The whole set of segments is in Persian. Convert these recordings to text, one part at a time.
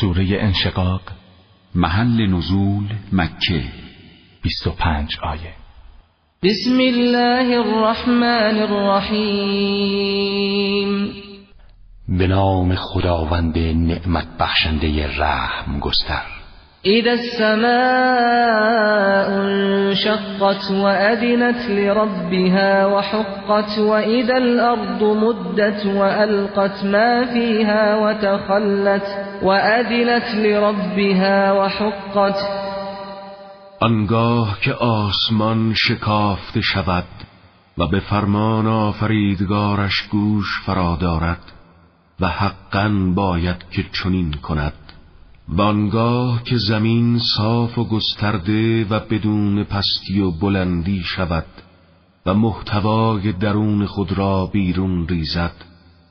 سوره انشقاق محل نزول مکه 25 آیه. بسم الله الرحمن الرحیم. به نام خداوند نعمت بخشنده رحم گستر. اذا السماء انشقت وأذنت لربها وحقت وإذا الأرض مدت وألقت ما فيها وتخلت وأذنت لربها وحقت. آنگاه که آسمان شکافته شود و به فرمان آفریدگارش گوش فرا دارد و حقا باید که چنین کند. وانگاه که زمین صاف و گسترده و بدون پستی و بلندی شود و محتوای درون خود را بیرون ریزد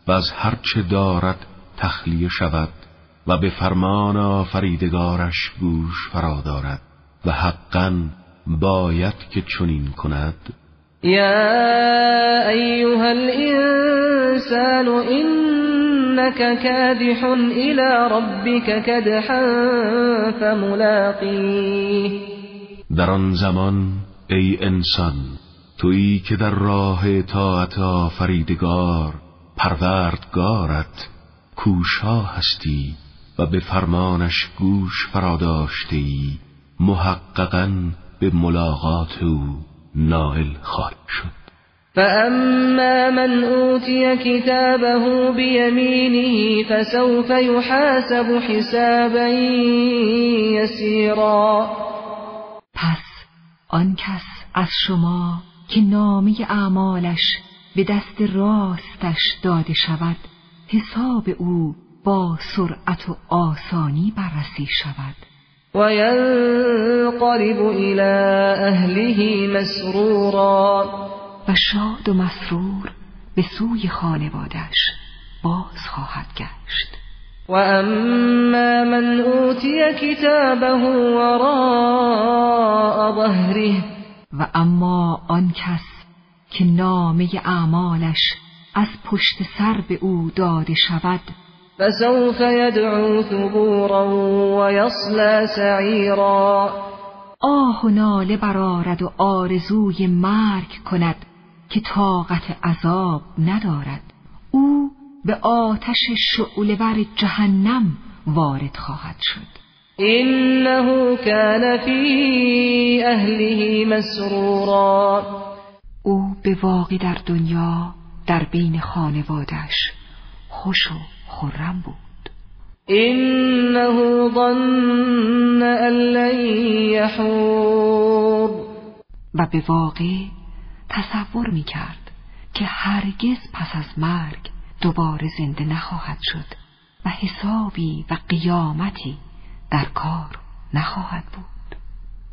و از هرچه دارد تخلیه شود. و به فرمان آفریدگارش گوش فرا دارد و حقا باید که چنین کند. یا ایها الانسان انك كادح الى ربك كدحا فملاقيه در آن زمان ای انسان تویی که در راه طاعت آفریدگار پروردگارت کوشا هستی. و به فرمانش گوش فراداشته ای محققا به ملاقات او نائل خواهی شد. فأما من أوتي كتابه بيمينه فسوف يحاسب حسابا يسيرا. پس آن کس از شما که نامه اعمالش به دست راستش داده شود حساب او با سرعت و آسانی بررسی شود. و ینقلب الى اهله مسرورا. و شاد و مسرور به سوی خانوادش باز خواهد گشت. و اما من اوتی کتابه وراء ظهره. و اما آن کس که نامه اعمالش از پشت سر به او داده شود فسوف يدعو ثبورا ويصلى سعیرا آه و ناله برارد و آرزوی مرگ کند که طاقت عذاب ندارد. او به آتش شعله جهنم وارد خواهد شد. انه كان فی اهله مسرورا. او به واقع در دنیا در بین خانوادش خوش و خرم بود. انه ظن ان لن یحور و به واقع تصور می کرد که هرگز پس از مرگ دوباره زنده نخواهد شد و حسابی و قیامتی در کار نخواهد بود.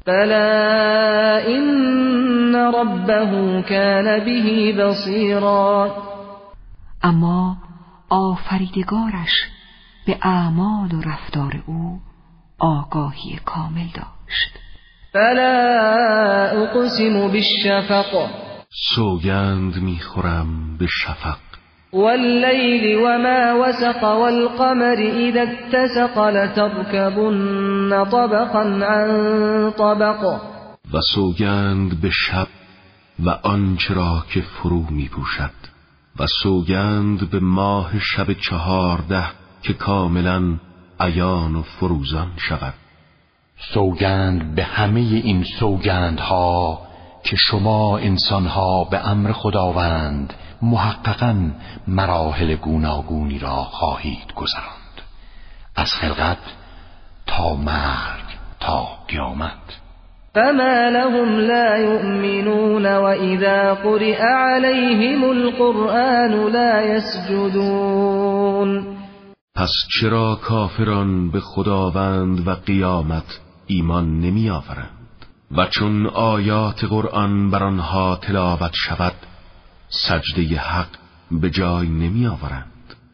بلا این ربه کان به بصیرا اما آفریدگارش به اعمال و رفتار او آگاهی کامل داشت. فلا اقسم بالشفق. سوگند می‌خورم به شفق. واللیل وما وسق والقمر اذا اتسق لتركبن طبقا عن طبق. و سوگند به شب و آنچه را که فرو می پوشد و سوگند به ماه شب چهارده که کاملا عیان و فروزان شود. سوگند به همه این سوگندها که شما انسانها به امر خداوند محققا مراحل گوناگونی را خواهید گذراند. از خلقت تا مرگ تا قیامت. فما لهم لا يؤمنون وإذا قرئ عليهم القرآن لا يسجدون پس چرا کافران به خداوند و قیامت ایمان نمی آورند و چون آیات قرآن بر آنها تلاوت شود سجده حق به جای نمی آورند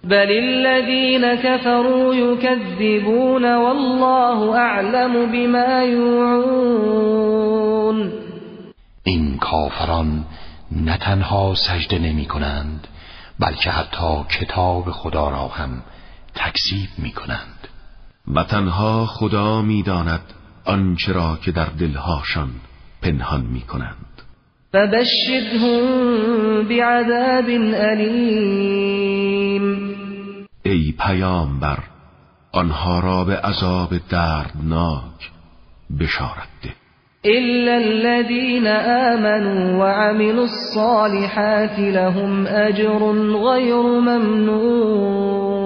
بل الذين كفروا يكذبون والله اعلم بما يوعون این کافران نه تنها سجده نمی کنند بلکه حتی کتاب خدا را هم تکذیب می کنند. و تنها خدا می‌داند آنچه را که در دلهاشان پنهان می کنند. فبشرهم بعذاب علیم ای پیامبر آنها را به عذاب دردناک بشارت ده. إلا الذين آمنوا وعملوا الصالحات لهم أجر غير ممنون.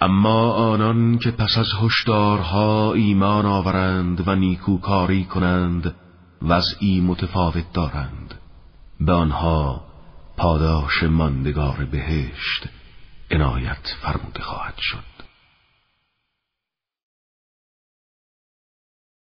اما آنان که پس از هشدارها ایمان آورند و نیکوکاری کنند وضعی متفاوت دارند به آنها پاداش ماندگار بهشت عنایت فرموده خواهد شد.